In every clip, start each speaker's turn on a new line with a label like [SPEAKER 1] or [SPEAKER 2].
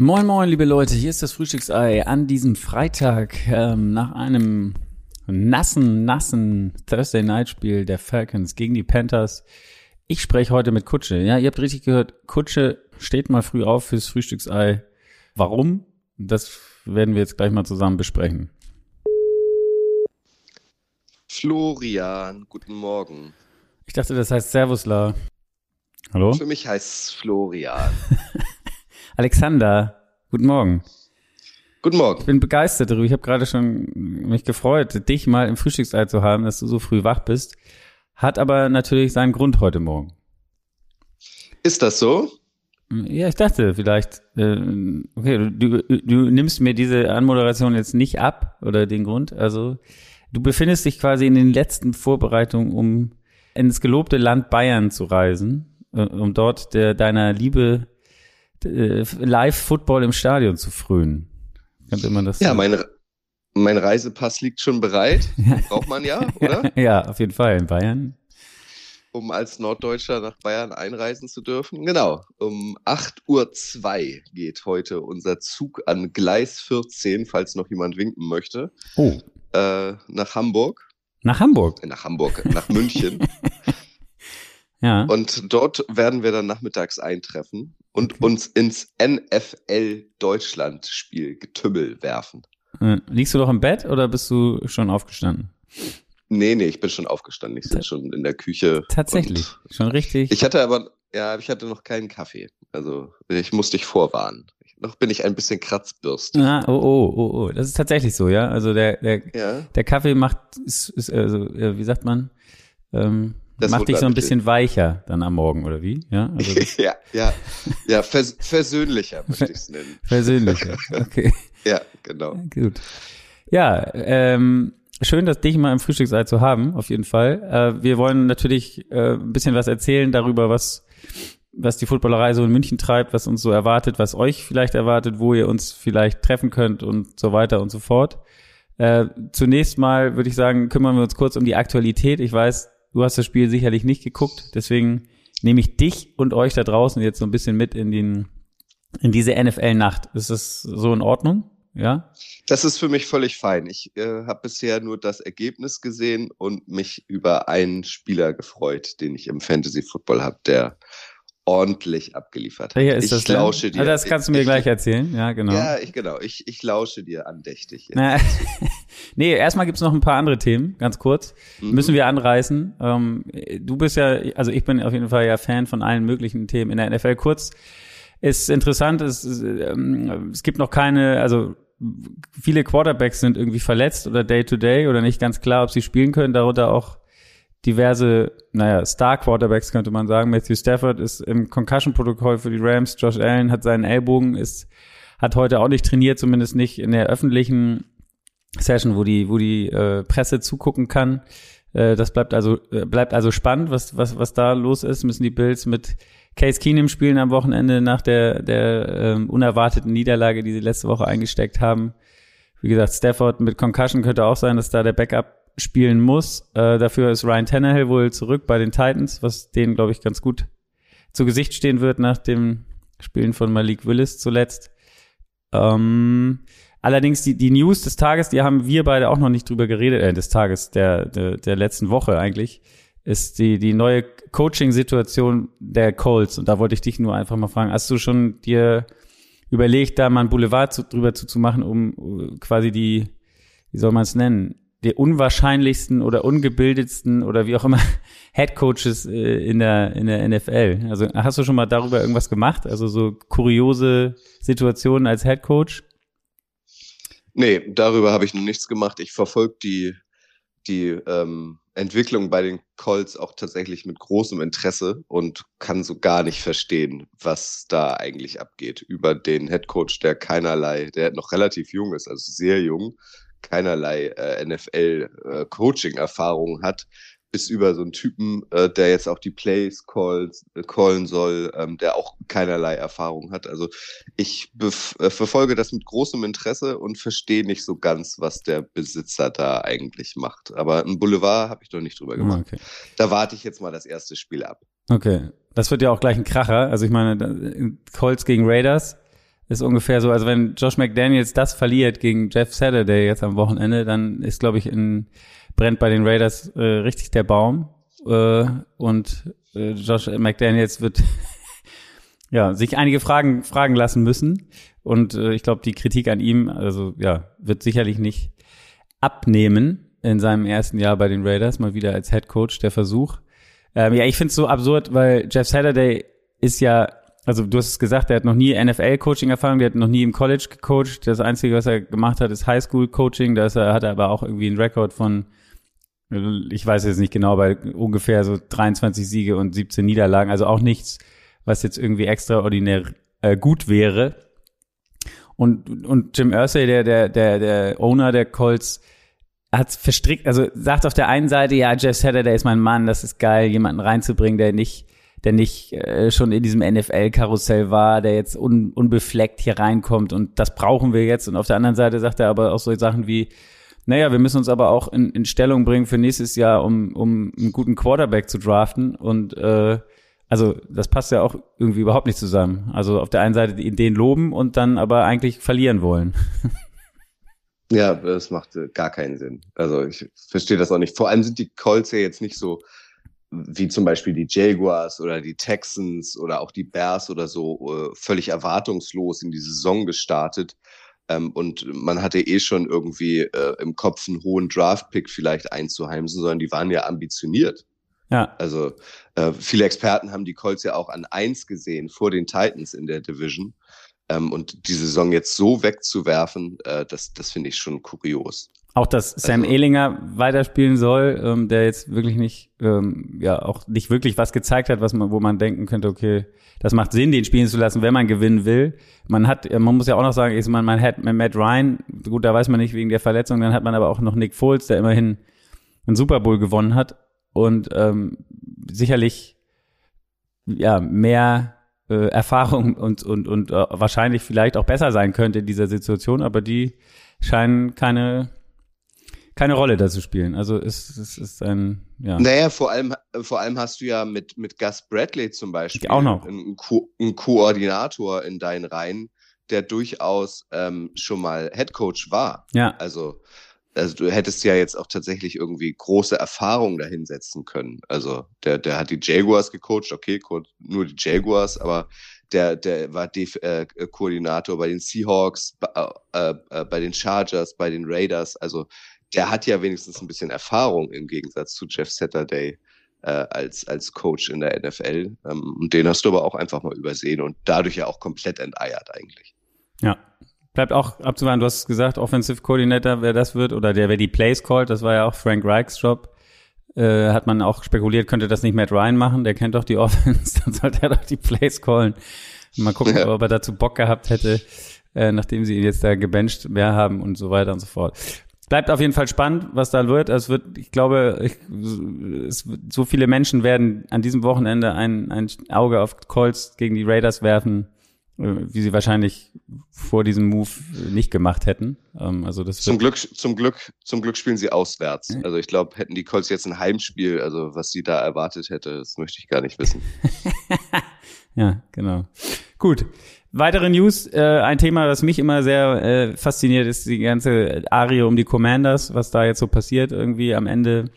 [SPEAKER 1] Moin moin, liebe Leute, hier ist das Frühstücksei an diesem Freitag ähm, nach einem nassen, nassen Thursday Night Spiel der Falcons gegen die Panthers. Ich spreche heute mit Kutsche. Ja, ihr habt richtig gehört, Kutsche steht mal früh auf fürs Frühstücksei. Warum? Das werden wir jetzt gleich mal zusammen besprechen.
[SPEAKER 2] Florian, guten Morgen.
[SPEAKER 1] Ich dachte, das heißt Servusla. Hallo?
[SPEAKER 2] Für mich heißt es Florian.
[SPEAKER 1] Alexander, guten Morgen.
[SPEAKER 2] Guten Morgen.
[SPEAKER 1] Ich bin begeistert darüber. Ich habe gerade schon mich gefreut, dich mal im Frühstücksei zu haben, dass du so früh wach bist. Hat aber natürlich seinen Grund heute Morgen.
[SPEAKER 2] Ist das so?
[SPEAKER 1] Ja, ich dachte vielleicht, äh, okay, du, du nimmst mir diese Anmoderation jetzt nicht ab oder den Grund. Also du befindest dich quasi in den letzten Vorbereitungen, um ins gelobte Land Bayern zu reisen, äh, um dort der, deiner Liebe äh, Live-Football im Stadion zu frönen.
[SPEAKER 2] Könnte man das Ja, mein, mein Reisepass liegt schon bereit. Braucht man ja, oder?
[SPEAKER 1] ja, auf jeden Fall in Bayern.
[SPEAKER 2] Um als Norddeutscher nach Bayern einreisen zu dürfen. Genau. Um 8.02 Uhr geht heute unser Zug an Gleis 14, falls noch jemand winken möchte.
[SPEAKER 1] Oh.
[SPEAKER 2] Äh, nach Hamburg.
[SPEAKER 1] Nach Hamburg?
[SPEAKER 2] Äh, nach Hamburg, nach München.
[SPEAKER 1] ja.
[SPEAKER 2] Und dort werden wir dann nachmittags eintreffen und uns ins NFL Deutschland Spiel Getümmel werfen.
[SPEAKER 1] Äh, liegst du doch im Bett oder bist du schon aufgestanden?
[SPEAKER 2] Nee, nee, ich bin schon aufgestanden. Ich sitze schon in der Küche.
[SPEAKER 1] Tatsächlich, schon richtig.
[SPEAKER 2] Ich hatte aber, ja, ich hatte noch keinen Kaffee. Also ich musste dich vorwarnen. Noch bin ich ein bisschen kratzbürstig.
[SPEAKER 1] Ah, oh, oh, oh, oh. Das ist tatsächlich so, ja. Also der, der, ja. der Kaffee macht, ist, ist also, wie sagt man, ähm, das Macht dich so ein bisschen weicher dann am Morgen, oder wie? Ja,
[SPEAKER 2] also ja, ja, ja, vers versöhnlicher möchte ich es nennen.
[SPEAKER 1] Versöhnlicher, okay.
[SPEAKER 2] ja, genau.
[SPEAKER 1] Gut. Ja, ähm, schön, dass dich mal im Frühstücksei zu haben, auf jeden Fall. Äh, wir wollen natürlich äh, ein bisschen was erzählen darüber, was was die Footballerei so in München treibt, was uns so erwartet, was euch vielleicht erwartet, wo ihr uns vielleicht treffen könnt und so weiter und so fort. Äh, zunächst mal würde ich sagen, kümmern wir uns kurz um die Aktualität. Ich weiß, Du hast das Spiel sicherlich nicht geguckt, deswegen nehme ich dich und euch da draußen jetzt so ein bisschen mit in den in diese NFL-Nacht. Ist das so in Ordnung? Ja?
[SPEAKER 2] Das ist für mich völlig fein. Ich äh, habe bisher nur das Ergebnis gesehen und mich über einen Spieler gefreut, den ich im Fantasy Football habe, der ordentlich abgeliefert hat.
[SPEAKER 1] Welcher ist ich das lausche denn? dir. Also das kannst du mir ich, gleich erzählen, ja, genau.
[SPEAKER 2] Ja, ich genau. Ich, ich lausche dir andächtig.
[SPEAKER 1] nee, erstmal gibt's noch ein paar andere Themen, ganz kurz. Mhm. Müssen wir anreißen. Ähm, du bist ja, also ich bin auf jeden Fall ja Fan von allen möglichen Themen in der NFL. Kurz ist interessant, es, ähm, es gibt noch keine, also viele Quarterbacks sind irgendwie verletzt oder Day-to-Day -Day oder nicht ganz klar, ob sie spielen können, darunter auch diverse, naja, Star-Quarterbacks könnte man sagen. Matthew Stafford ist im Concussion-Protokoll für die Rams. Josh Allen hat seinen Ellbogen, ist, hat heute auch nicht trainiert, zumindest nicht in der öffentlichen Session, wo die, wo die äh, Presse zugucken kann. Äh, das bleibt also, äh, bleibt also spannend, was, was, was da los ist. Müssen die Bills mit Case Keenum spielen am Wochenende nach der, der ähm, unerwarteten Niederlage, die sie letzte Woche eingesteckt haben. Wie gesagt, Stafford mit Concussion könnte auch sein, dass da der Backup spielen muss. Äh, dafür ist Ryan Tannehill wohl zurück bei den Titans, was denen, glaube ich, ganz gut zu Gesicht stehen wird nach dem Spielen von Malik Willis zuletzt. Ähm, allerdings die, die News des Tages, die haben wir beide auch noch nicht drüber geredet, äh, des Tages, der, der, der letzten Woche eigentlich, ist die, die neue Coaching-Situation der Colts. Und da wollte ich dich nur einfach mal fragen, hast du schon dir überlegt, da mal ein Boulevard zu, drüber machen, um quasi die, wie soll man es nennen, der unwahrscheinlichsten oder ungebildetsten oder wie auch immer Headcoaches äh, in der in der NFL. Also hast du schon mal darüber irgendwas gemacht? Also so kuriose Situationen als Headcoach?
[SPEAKER 2] Nee, darüber habe ich noch nichts gemacht. Ich verfolge die die ähm, Entwicklung bei den Colts auch tatsächlich mit großem Interesse und kann so gar nicht verstehen, was da eigentlich abgeht über den Headcoach, der keinerlei, der noch relativ jung ist, also sehr jung, keinerlei äh, NFL-Coaching-Erfahrung äh, hat, bis über so einen Typen, äh, der jetzt auch die Plays calls, äh, callen soll, ähm, der auch keinerlei Erfahrung hat. Also ich äh, verfolge das mit großem Interesse und verstehe nicht so ganz, was der Besitzer da eigentlich macht. Aber ein Boulevard habe ich noch nicht drüber ah, gemacht. Okay. Da warte ich jetzt mal das erste Spiel ab.
[SPEAKER 1] Okay, das wird ja auch gleich ein Kracher. Also ich meine, Colts gegen Raiders ist ungefähr so, also wenn Josh McDaniels das verliert gegen Jeff Saturday jetzt am Wochenende, dann ist, glaube ich, in, brennt bei den Raiders äh, richtig der Baum. Äh, und äh, Josh McDaniels wird ja sich einige Fragen fragen lassen müssen. Und äh, ich glaube, die Kritik an ihm, also ja, wird sicherlich nicht abnehmen in seinem ersten Jahr bei den Raiders, mal wieder als Head Coach der Versuch. Ähm, ja, ich finde es so absurd, weil Jeff Saturday ist ja also du hast es gesagt, er hat noch nie NFL-Coaching-Erfahrung, der hat noch nie im College gecoacht. Das Einzige, was er gemacht hat, ist Highschool-Coaching. Da hat er aber auch irgendwie einen Rekord von, ich weiß jetzt nicht genau, aber ungefähr so 23 Siege und 17 Niederlagen. Also auch nichts, was jetzt irgendwie extraordinär äh, gut wäre. Und, und Jim Irsay, der, der, der, der Owner der Colts, hat verstrickt, also sagt auf der einen Seite, ja, Jeff Saturday ist mein Mann, das ist geil, jemanden reinzubringen, der nicht der nicht äh, schon in diesem NFL-Karussell war, der jetzt un, unbefleckt hier reinkommt und das brauchen wir jetzt. Und auf der anderen Seite sagt er aber auch so Sachen wie, naja, wir müssen uns aber auch in, in Stellung bringen für nächstes Jahr, um, um einen guten Quarterback zu draften. Und äh, also das passt ja auch irgendwie überhaupt nicht zusammen. Also auf der einen Seite den loben und dann aber eigentlich verlieren wollen.
[SPEAKER 2] Ja, das macht äh, gar keinen Sinn. Also ich verstehe das auch nicht. Vor allem sind die Colts ja jetzt nicht so wie zum Beispiel die Jaguars oder die Texans oder auch die Bears oder so äh, völlig erwartungslos in die Saison gestartet. Ähm, und man hatte eh schon irgendwie äh, im Kopf einen hohen Draft-Pick vielleicht einzuheimsen, sondern die waren ja ambitioniert. Ja. Also äh, viele Experten haben die Colts ja auch an eins gesehen vor den Titans in der Division. Ähm, und die Saison jetzt so wegzuwerfen, das, das finde ich schon kurios.
[SPEAKER 1] Auch, dass Sam also, Ehlinger weiterspielen soll, ähm, der jetzt wirklich nicht, ähm, ja, auch nicht wirklich was gezeigt hat, was man, wo man denken könnte, okay, das macht Sinn, den spielen zu lassen, wenn man gewinnen will. Man hat, man muss ja auch noch sagen, ist man, man hat Matt Ryan, gut, da weiß man nicht wegen der Verletzung, dann hat man aber auch noch Nick Foles, der immerhin einen Super Bowl gewonnen hat und ähm, sicherlich ja mehr äh, Erfahrung und und und äh, wahrscheinlich vielleicht auch besser sein könnte in dieser Situation, aber die scheinen keine keine Rolle dazu spielen. Also es, es ist ein, ja.
[SPEAKER 2] Naja, vor allem, vor allem hast du ja mit, mit Gus Bradley zum Beispiel
[SPEAKER 1] auch noch
[SPEAKER 2] einen, Ko einen Koordinator in deinen Reihen, der durchaus ähm, schon mal Head Coach war.
[SPEAKER 1] Ja.
[SPEAKER 2] Also, also du hättest ja jetzt auch tatsächlich irgendwie große Erfahrung dahinsetzen können. Also der, der hat die Jaguars gecoacht, okay, nur die Jaguars, aber der, der war Def äh, Koordinator bei den Seahawks, bei, äh, äh, bei den Chargers, bei den Raiders. Also der hat ja wenigstens ein bisschen Erfahrung im Gegensatz zu Jeff Saturday äh, als, als Coach in der NFL. Ähm, und den hast du aber auch einfach mal übersehen und dadurch ja auch komplett enteiert eigentlich.
[SPEAKER 1] Ja. Bleibt auch abzuwarten, du hast gesagt, Offensive Coordinator, wer das wird, oder der, wer die Plays callt, das war ja auch Frank Reichs Job. Äh, hat man auch spekuliert, könnte das nicht Matt Ryan machen, der kennt doch die Offense, dann sollte er doch die Plays callen. Mal gucken, ja. ob er dazu Bock gehabt hätte, äh, nachdem sie ihn jetzt da gebencht mehr haben und so weiter und so fort bleibt auf jeden Fall spannend, was da wird. Es wird, ich glaube, ich, es, so viele Menschen werden an diesem Wochenende ein, ein Auge auf Colts gegen die Raiders werfen, äh, wie sie wahrscheinlich vor diesem Move nicht gemacht hätten. Ähm, also das
[SPEAKER 2] zum Glück, zum Glück, zum Glück spielen sie auswärts. Also ich glaube, hätten die Colts jetzt ein Heimspiel, also was sie da erwartet hätte, das möchte ich gar nicht wissen.
[SPEAKER 1] ja, genau. Gut. Weitere News, äh, ein Thema, das mich immer sehr äh, fasziniert, ist die ganze Arie um die Commanders, was da jetzt so passiert irgendwie am Ende.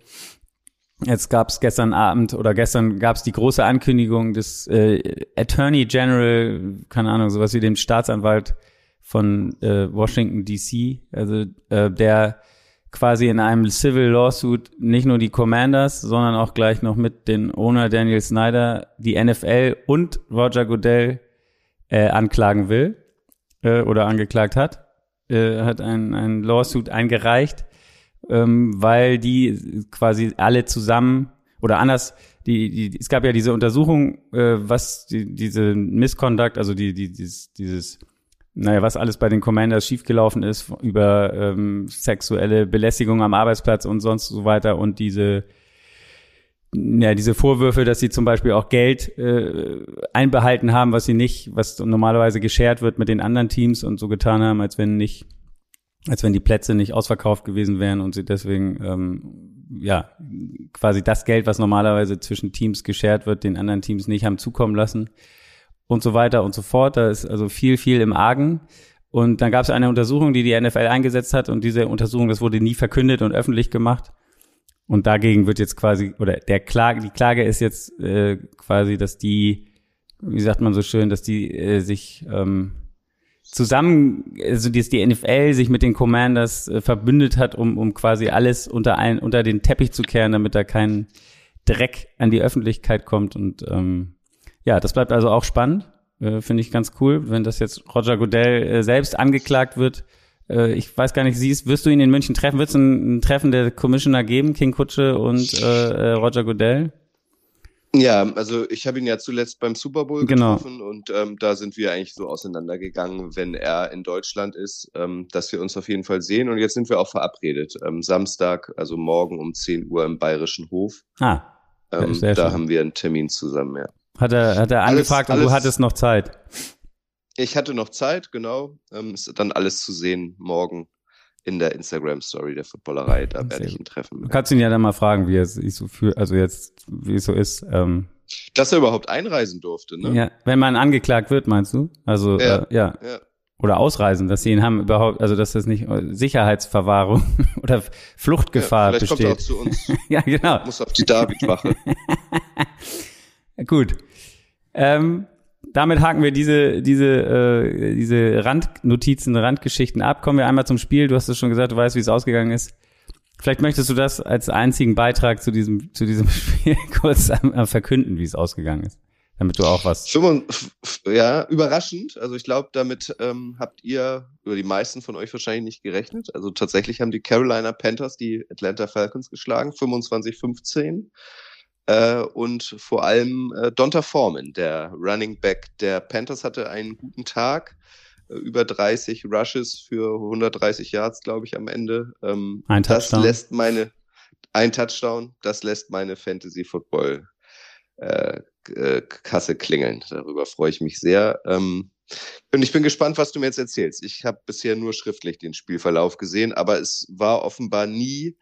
[SPEAKER 1] Jetzt gab es gestern Abend oder gestern gab es die große Ankündigung des äh, Attorney General, keine Ahnung, sowas wie dem Staatsanwalt von äh, Washington DC, also äh, der quasi in einem Civil Lawsuit nicht nur die Commanders, sondern auch gleich noch mit den Owner Daniel Snyder, die NFL und Roger Goodell äh, anklagen will äh, oder angeklagt hat, äh, hat ein, ein Lawsuit eingereicht, ähm, weil die quasi alle zusammen oder anders, die, die, es gab ja diese Untersuchung, äh, was die, diese Misconduct, also die, die, dieses, dieses, naja, was alles bei den Commanders schiefgelaufen ist, über ähm, sexuelle Belästigung am Arbeitsplatz und sonst so weiter und diese ja, diese Vorwürfe, dass sie zum Beispiel auch Geld äh, einbehalten haben, was sie nicht, was normalerweise geshared wird mit den anderen Teams und so getan haben, als wenn nicht, als wenn die Plätze nicht ausverkauft gewesen wären und sie deswegen ähm, ja quasi das Geld, was normalerweise zwischen Teams geshared wird, den anderen Teams nicht haben zukommen lassen und so weiter und so fort. Da ist also viel, viel im Argen. Und dann gab es eine Untersuchung, die die NFL eingesetzt hat und diese Untersuchung, das wurde nie verkündet und öffentlich gemacht. Und dagegen wird jetzt quasi, oder der Klage, die Klage ist jetzt äh, quasi, dass die, wie sagt man so schön, dass die äh, sich ähm, zusammen, also dass die NFL sich mit den Commanders äh, verbündet hat, um, um quasi alles unter ein, unter den Teppich zu kehren, damit da kein Dreck an die Öffentlichkeit kommt. Und ähm, ja, das bleibt also auch spannend. Äh, Finde ich ganz cool, wenn das jetzt Roger Goodell äh, selbst angeklagt wird äh, ich weiß gar nicht, siehst, wirst du ihn in München treffen? Wird es ein, ein, Treffen der Commissioner geben, King Kutsche und äh, äh, Roger Goodell?
[SPEAKER 2] Ja, also ich habe ihn ja zuletzt beim Super Bowl genau. getroffen und ähm, da sind wir eigentlich so auseinandergegangen, wenn er in Deutschland ist, ähm, dass wir uns auf jeden Fall sehen. Und jetzt sind wir auch verabredet. Ähm, Samstag, also morgen um 10 Uhr im Bayerischen Hof. Ah, ähm, da schön. haben wir einen Termin zusammen, ja.
[SPEAKER 1] Hat er, hat er angefragt alles, und du hattest noch Zeit?
[SPEAKER 2] Ich hatte noch Zeit, genau. Ähm, ist dann alles zu sehen morgen in der Instagram-Story der Footballerei. Da werde ich ihn treffen.
[SPEAKER 1] Du kannst ihn ja dann mal fragen, wie er sich so fühlt, also jetzt, wie es so ist. Ähm,
[SPEAKER 2] Dass er überhaupt einreisen durfte, ne?
[SPEAKER 1] Ja, wenn man angeklagt wird, meinst du? Also, ja. Äh, ja. ja. Oder ausreisen, dass sie ihn haben überhaupt, also dass das nicht Sicherheitsverwahrung oder Fluchtgefahr ja, vielleicht besteht. Vielleicht kommt er auch zu
[SPEAKER 2] uns. ja, genau. Muss auf die David-Wache.
[SPEAKER 1] Gut. Ähm, damit haken wir diese, diese, äh, diese Randnotizen, Randgeschichten ab. Kommen wir einmal zum Spiel. Du hast es schon gesagt, du weißt, wie es ausgegangen ist. Vielleicht möchtest du das als einzigen Beitrag zu diesem, zu diesem Spiel kurz verkünden, wie es ausgegangen ist. Damit du auch was.
[SPEAKER 2] Ja, überraschend. Also ich glaube, damit ähm, habt ihr oder die meisten von euch wahrscheinlich nicht gerechnet. Also tatsächlich haben die Carolina Panthers die Atlanta Falcons geschlagen, 25-15. Äh, und vor allem äh, Donta Foreman, der Running Back der Panthers, hatte einen guten Tag. Äh, über 30 Rushes für 130 Yards, glaube ich, am Ende. Ähm, ein Touchdown. Das lässt meine, ein Touchdown, das lässt meine Fantasy Football äh, äh, Kasse klingeln. Darüber freue ich mich sehr. Ähm, und ich bin gespannt, was du mir jetzt erzählst. Ich habe bisher nur schriftlich den Spielverlauf gesehen, aber es war offenbar nie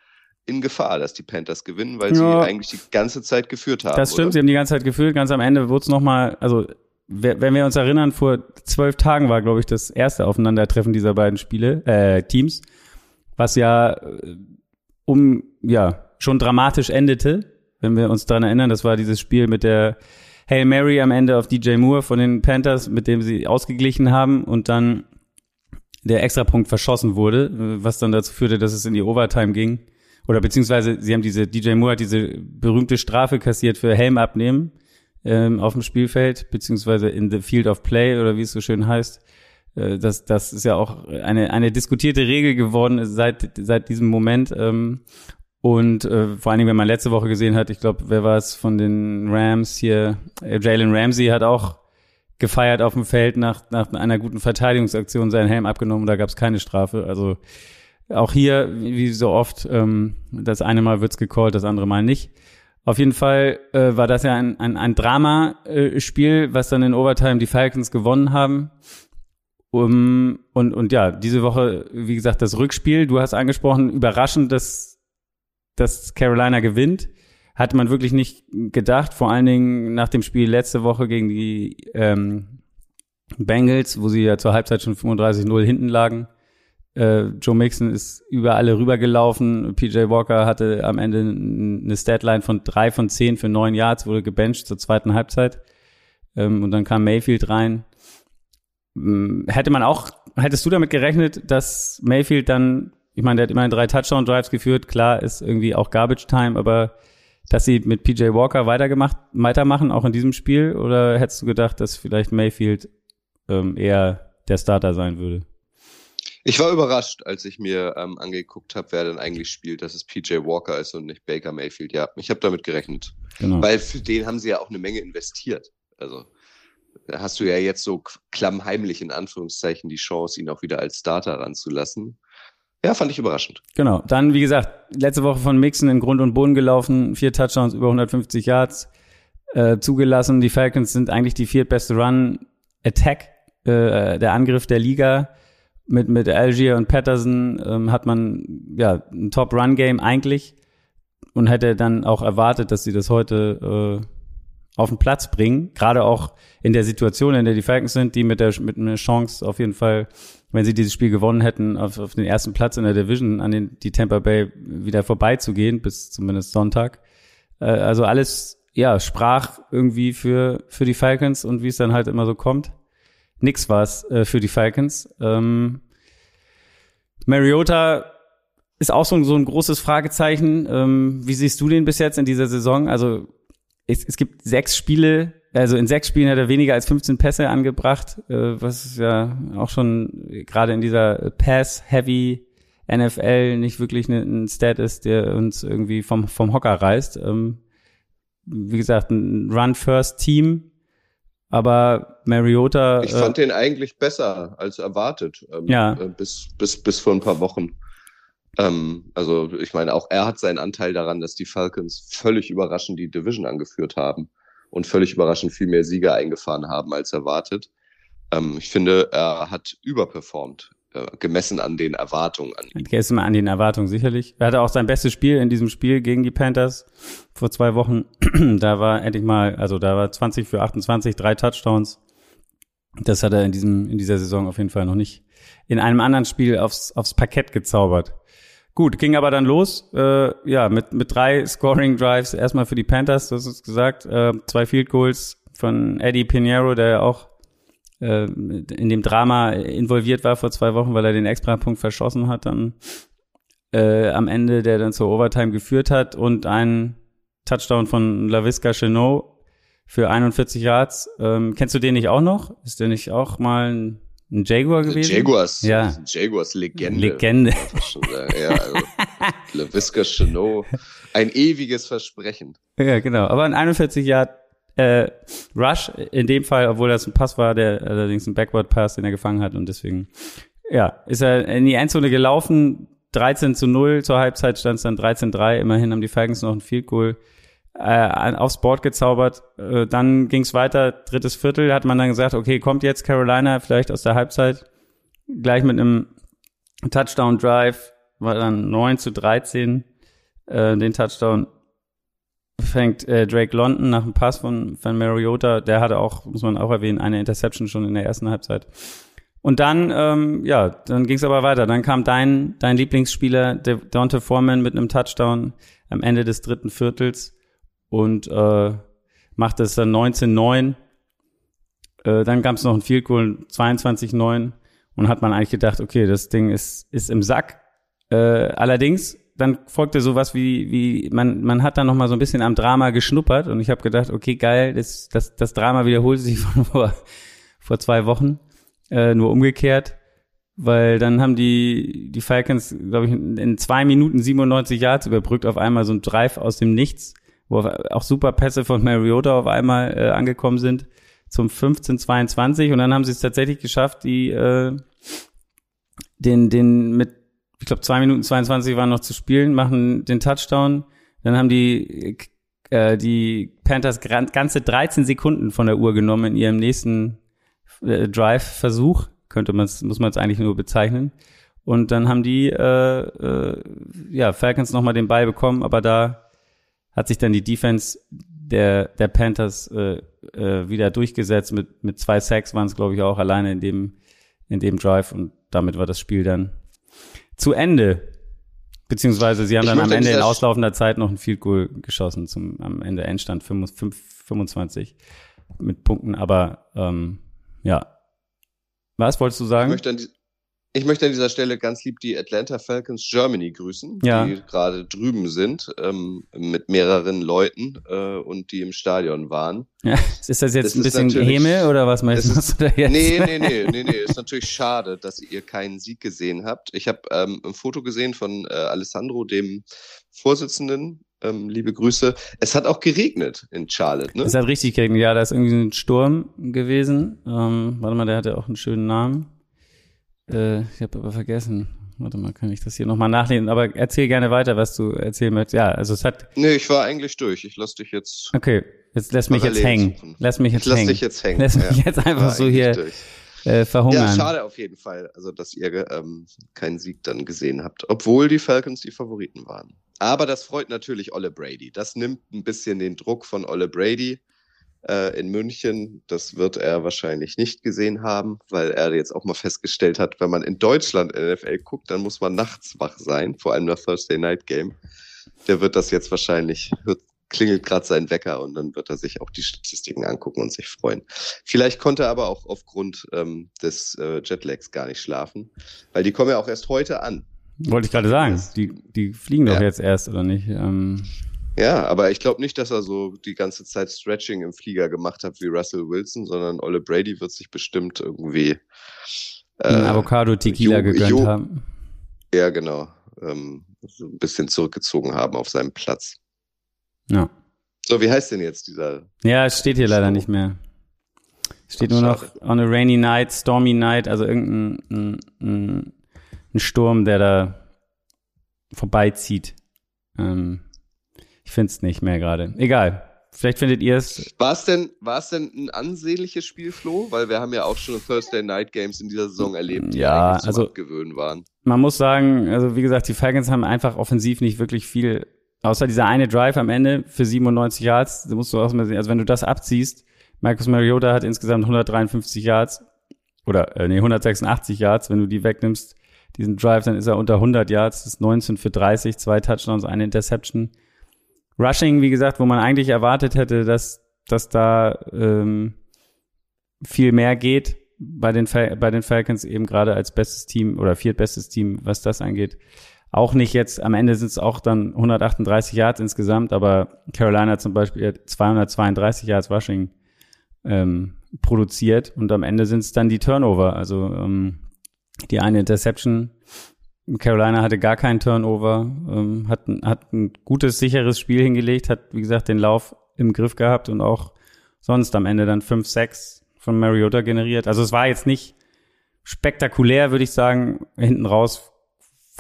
[SPEAKER 2] in Gefahr, dass die Panthers gewinnen, weil ja. sie eigentlich die ganze Zeit geführt haben.
[SPEAKER 1] Das stimmt, oder? sie haben die ganze Zeit geführt. Ganz am Ende wurde es nochmal, also wenn wir uns erinnern, vor zwölf Tagen war, glaube ich, das erste Aufeinandertreffen dieser beiden Spiele, äh, Teams, was ja äh, um, ja, schon dramatisch endete, wenn wir uns dran erinnern. Das war dieses Spiel mit der Hail Mary am Ende auf DJ Moore von den Panthers, mit dem sie ausgeglichen haben und dann der Extrapunkt verschossen wurde, was dann dazu führte, dass es in die Overtime ging oder beziehungsweise sie haben diese, DJ Moore hat diese berühmte Strafe kassiert für Helm abnehmen ähm, auf dem Spielfeld, beziehungsweise in the field of play oder wie es so schön heißt. Äh, das, das ist ja auch eine, eine diskutierte Regel geworden seit, seit diesem Moment. Ähm, und äh, vor allen Dingen, wenn man letzte Woche gesehen hat, ich glaube, wer war es von den Rams hier, äh, Jalen Ramsey hat auch gefeiert auf dem Feld nach, nach einer guten Verteidigungsaktion seinen Helm abgenommen, da gab es keine Strafe. Also auch hier, wie so oft, ähm, das eine Mal wird's gecallt, das andere Mal nicht. Auf jeden Fall äh, war das ja ein, ein, ein Drama-Spiel, äh, was dann in Overtime die Falcons gewonnen haben. Um, und, und ja, diese Woche, wie gesagt, das Rückspiel, du hast angesprochen, überraschend, dass, dass Carolina gewinnt. Hatte man wirklich nicht gedacht, vor allen Dingen nach dem Spiel letzte Woche gegen die ähm, Bengals, wo sie ja zur Halbzeit schon 35-0 hinten lagen. Äh, Joe Mixon ist über alle rübergelaufen. PJ Walker hatte am Ende eine Statline von drei von zehn für neun Yards, wurde gebencht zur zweiten Halbzeit. Ähm, und dann kam Mayfield rein. Hätte man auch, hättest du damit gerechnet, dass Mayfield dann, ich meine, der hat immerhin drei Touchdown-Drives geführt, klar ist irgendwie auch Garbage Time, aber dass sie mit PJ Walker weitergemacht, weitermachen, auch in diesem Spiel? Oder hättest du gedacht, dass vielleicht Mayfield ähm, eher der Starter sein würde?
[SPEAKER 2] Ich war überrascht, als ich mir ähm, angeguckt habe, wer denn eigentlich spielt, dass es PJ Walker ist und nicht Baker Mayfield. Ja, ich habe damit gerechnet. Genau. Weil für den haben sie ja auch eine Menge investiert. Also da hast du ja jetzt so klammheimlich in Anführungszeichen die Chance, ihn auch wieder als Starter ranzulassen. Ja, fand ich überraschend.
[SPEAKER 1] Genau. Dann, wie gesagt, letzte Woche von Mixon in Grund und Boden gelaufen, vier Touchdowns, über 150 Yards äh, zugelassen. Die Falcons sind eigentlich die viertbeste Run-Attack, äh, der Angriff der Liga. Mit, mit Algier und Patterson ähm, hat man ja ein Top-Run-Game eigentlich und hätte dann auch erwartet, dass sie das heute äh, auf den Platz bringen. Gerade auch in der Situation, in der die Falcons sind, die mit der mit einer Chance auf jeden Fall wenn sie dieses Spiel gewonnen hätten, auf, auf den ersten Platz in der Division an den, die Tampa Bay wieder vorbeizugehen, bis zumindest Sonntag. Äh, also alles, ja, sprach irgendwie für, für die Falcons und wie es dann halt immer so kommt. Nix war es äh, für die Falcons. Ähm, Mariota ist auch so, so ein großes Fragezeichen. Ähm, wie siehst du den bis jetzt in dieser Saison? Also es, es gibt sechs Spiele, also in sechs Spielen hat er weniger als 15 Pässe angebracht, äh, was ja auch schon gerade in dieser Pass-Heavy NFL nicht wirklich ein Stat ist, der uns irgendwie vom, vom Hocker reißt. Ähm, wie gesagt, ein Run-First-Team, aber Mariota.
[SPEAKER 2] Ich fand äh, den eigentlich besser als erwartet. Ähm, ja. Äh, bis, bis, bis vor ein paar Wochen. Ähm, also, ich meine, auch er hat seinen Anteil daran, dass die Falcons völlig überraschend die Division angeführt haben und völlig überraschend viel mehr Sieger eingefahren haben als erwartet. Ähm, ich finde, er hat überperformt, äh, gemessen an den Erwartungen.
[SPEAKER 1] Gemessen an den Erwartungen sicherlich. Er hatte auch sein bestes Spiel in diesem Spiel gegen die Panthers vor zwei Wochen. da war endlich mal, also da war 20 für 28, drei Touchdowns. Das hat er in diesem, in dieser Saison auf jeden Fall noch nicht in einem anderen Spiel aufs, aufs Parkett gezaubert. Gut, ging aber dann los, äh, ja, mit, mit drei Scoring Drives, erstmal für die Panthers, hast es gesagt, äh, zwei Field Goals von Eddie Pinheiro, der ja auch äh, in dem Drama involviert war vor zwei Wochen, weil er den Extrapunkt verschossen hat dann äh, am Ende, der dann zur Overtime geführt hat und ein Touchdown von LaVisca Chenot für 41 Yards. Ähm, kennst du den nicht auch noch? Ist der nicht auch mal ein ein Jaguar gewesen?
[SPEAKER 2] Jaguars.
[SPEAKER 1] Ja.
[SPEAKER 2] Jaguars Legende.
[SPEAKER 1] Legende.
[SPEAKER 2] Ja, also LaVisca Chenot. Ein ewiges Versprechen.
[SPEAKER 1] Ja, genau. Aber ein 41 Jahr äh, Rush, in dem Fall, obwohl das ein Pass war, der allerdings ein Backward Pass, den er gefangen hat und deswegen, ja, ist er in die Endzone gelaufen, 13 zu 0, zur Halbzeit stand es dann 13-3, immerhin haben die Falcons noch ein Field Goal äh, aufs Board gezaubert. Äh, dann ging es weiter, drittes Viertel, hat man dann gesagt, okay, kommt jetzt Carolina vielleicht aus der Halbzeit gleich mit einem Touchdown Drive, war dann 9 zu 13. Äh, den Touchdown fängt äh, Drake London nach dem Pass von, von Mariota. Der hatte auch, muss man auch erwähnen, eine Interception schon in der ersten Halbzeit. Und dann, ähm, ja, dann ging es aber weiter. Dann kam dein, dein Lieblingsspieler, Dante Foreman, mit einem Touchdown am Ende des dritten Viertels und äh, macht es dann 19-9. Äh, dann gab es noch ein Field Goal 22-9 und hat man eigentlich gedacht, okay, das Ding ist, ist im Sack. Äh, allerdings, dann folgte sowas wie, wie man, man hat dann noch mal so ein bisschen am Drama geschnuppert. Und ich habe gedacht, okay, geil, das, das, das Drama wiederholt sich von vor, vor zwei Wochen, äh, nur umgekehrt. Weil dann haben die, die Falcons, glaube ich, in zwei Minuten 97 Yards überbrückt auf einmal so ein Drive aus dem Nichts wo auch super Pässe von Mariota auf einmal äh, angekommen sind zum 15-22 und dann haben sie es tatsächlich geschafft, die äh, den den mit ich glaube zwei Minuten 22 waren noch zu spielen, machen den Touchdown, dann haben die äh, die Panthers ganze 13 Sekunden von der Uhr genommen in ihrem nächsten äh, Drive-Versuch, könnte man muss man es eigentlich nur bezeichnen. Und dann haben die äh, äh, ja Falcons nochmal den Ball bekommen, aber da hat sich dann die Defense der, der Panthers äh, äh, wieder durchgesetzt. Mit, mit zwei Sacks waren es, glaube ich, auch alleine in dem, in dem Drive und damit war das Spiel dann zu Ende. Beziehungsweise sie haben ich dann am Ende in auslaufender Zeit noch ein Field Goal geschossen, zum am Ende Endstand 5, 25 mit Punkten, aber ähm, ja. Was wolltest du sagen?
[SPEAKER 2] Ich möchte an, die, ich möchte an dieser Stelle ganz lieb die Atlanta Falcons Germany grüßen,
[SPEAKER 1] ja.
[SPEAKER 2] die gerade drüben sind ähm, mit mehreren Leuten äh, und die im Stadion waren.
[SPEAKER 1] Ja. Ist das jetzt das ein bisschen Häme oder was meinst
[SPEAKER 2] ist, du da jetzt? Nee, nee, nee, nee, nee. Ist natürlich schade, dass ihr keinen Sieg gesehen habt. Ich habe ähm, ein Foto gesehen von äh, Alessandro, dem Vorsitzenden. Ähm, liebe Grüße. Es hat auch geregnet in Charlotte, ne?
[SPEAKER 1] Es hat richtig geregnet, ja. Da ist irgendwie ein Sturm gewesen. Ähm, warte mal, der hatte auch einen schönen Namen. Äh, ich habe aber vergessen. Warte mal, kann ich das hier nochmal nachlesen? Aber erzähl gerne weiter, was du erzählen möchtest. Ja, also es hat.
[SPEAKER 2] Nee, ich war eigentlich durch. Ich lass dich jetzt.
[SPEAKER 1] Okay, jetzt lass mich jetzt hängen.
[SPEAKER 2] Suchen.
[SPEAKER 1] Lass mich jetzt
[SPEAKER 2] ich lass
[SPEAKER 1] hängen.
[SPEAKER 2] dich jetzt hängen.
[SPEAKER 1] Lass mich
[SPEAKER 2] Ja,
[SPEAKER 1] jetzt einfach so hier
[SPEAKER 2] durch.
[SPEAKER 1] äh, verhungern.
[SPEAKER 2] Ja, schade auf jeden Fall, also dass ihr ähm, keinen Sieg dann gesehen habt, obwohl die Falcons die Favoriten waren. Aber das freut natürlich Olle Brady. Das nimmt ein bisschen den Druck von Olle Brady äh, in München. Das wird er wahrscheinlich nicht gesehen haben, weil er jetzt auch mal festgestellt hat, wenn man in Deutschland NFL guckt, dann muss man nachts wach sein, vor allem nach Thursday Night Game. Der wird das jetzt wahrscheinlich, hört, klingelt gerade sein Wecker und dann wird er sich auch die Statistiken angucken und sich freuen. Vielleicht konnte er aber auch aufgrund ähm, des äh, Jetlags gar nicht schlafen, weil die kommen ja auch erst heute an.
[SPEAKER 1] Wollte ich gerade sagen. Die, die fliegen doch
[SPEAKER 2] Ja.
[SPEAKER 1] jetzt erst, oder nicht? Ähm,
[SPEAKER 2] Ja, aber ich glaube nicht, dass er so die ganze Zeit Stretching im Flieger gemacht hat wie Russell Wilson, sondern Olle Brady wird sich bestimmt irgendwie
[SPEAKER 1] ein
[SPEAKER 2] äh,
[SPEAKER 1] Avocado-Tequila
[SPEAKER 2] Jo-
[SPEAKER 1] gegönnt
[SPEAKER 2] Jo-
[SPEAKER 1] haben.
[SPEAKER 2] ja genau ähm, so ein bisschen zurückgezogen haben auf seinem Platz.
[SPEAKER 1] Ja.
[SPEAKER 2] So, wie heißt denn jetzt dieser?
[SPEAKER 1] Ja, es steht hier leider
[SPEAKER 2] So.
[SPEAKER 1] nicht mehr. Es steht
[SPEAKER 2] Ach,
[SPEAKER 1] nur noch
[SPEAKER 2] schade.
[SPEAKER 1] on a rainy night, stormy night, also irgendein ein, ein, ein Sturm, der da vorbeizieht. Ähm, ich finde es nicht mehr gerade. Egal. Vielleicht findet ihr es.
[SPEAKER 2] War es denn, war es denn ein ansehnliches Spiel, Flo? Weil wir haben ja auch schon Thursday Night Games in dieser Saison erlebt, die
[SPEAKER 1] Ja, also-
[SPEAKER 2] Abgewöhnen waren.
[SPEAKER 1] Man muss sagen, also wie gesagt, die Falcons haben einfach offensiv nicht wirklich viel, außer dieser eine Drive am Ende für 97 Yards. Da musst du auch mal sehen, also wenn du das abziehst, Marcus Mariota hat insgesamt 153 Yards oder äh, nee, 186 Yards. Wenn du die wegnimmst, diesen Drive, dann ist er unter 100 Yards. Das ist 19 für 30, zwei Touchdowns, eine Interception. Rushing, wie gesagt, wo man eigentlich erwartet hätte, dass, dass da ähm, viel mehr geht bei den, Fal bei den Falcons eben gerade als bestes Team oder viertbestes Team, was das angeht. Auch nicht jetzt, am Ende sind es auch dann 138 Yards insgesamt, aber Carolina zum Beispiel hat 232 Yards Rushing ähm, produziert und am Ende sind es dann die Turnover. Also ähm, die eine Interception. Carolina hatte gar keinen Turnover, ähm, hat, ein- hat ein gutes, sicheres Spiel hingelegt, hat, wie gesagt, den Lauf im Griff gehabt und auch sonst am Ende dann 5-6 von Mariota generiert. Also es war jetzt nicht spektakulär, würde ich sagen. Hinten raus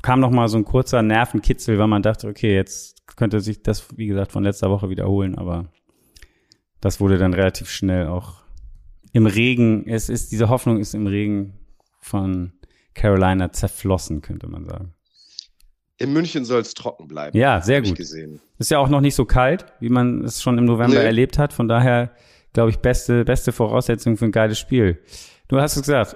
[SPEAKER 1] kam noch mal so ein kurzer Nervenkitzel, weil man dachte, okay, jetzt könnte sich das, wie gesagt, von letzter Woche wiederholen, aber das wurde dann relativ schnell auch im Regen, es ist, diese Hoffnung ist im Regen von Carolina zerflossen, könnte man sagen.
[SPEAKER 2] In München soll es trocken bleiben.
[SPEAKER 1] Ja, sehr gut.
[SPEAKER 2] gesehen.
[SPEAKER 1] Ist ja auch noch nicht so kalt, wie man es schon im November
[SPEAKER 2] Nee.
[SPEAKER 1] erlebt hat. Von daher, glaube ich, beste, beste Voraussetzung für ein geiles Spiel. Du hast es gesagt,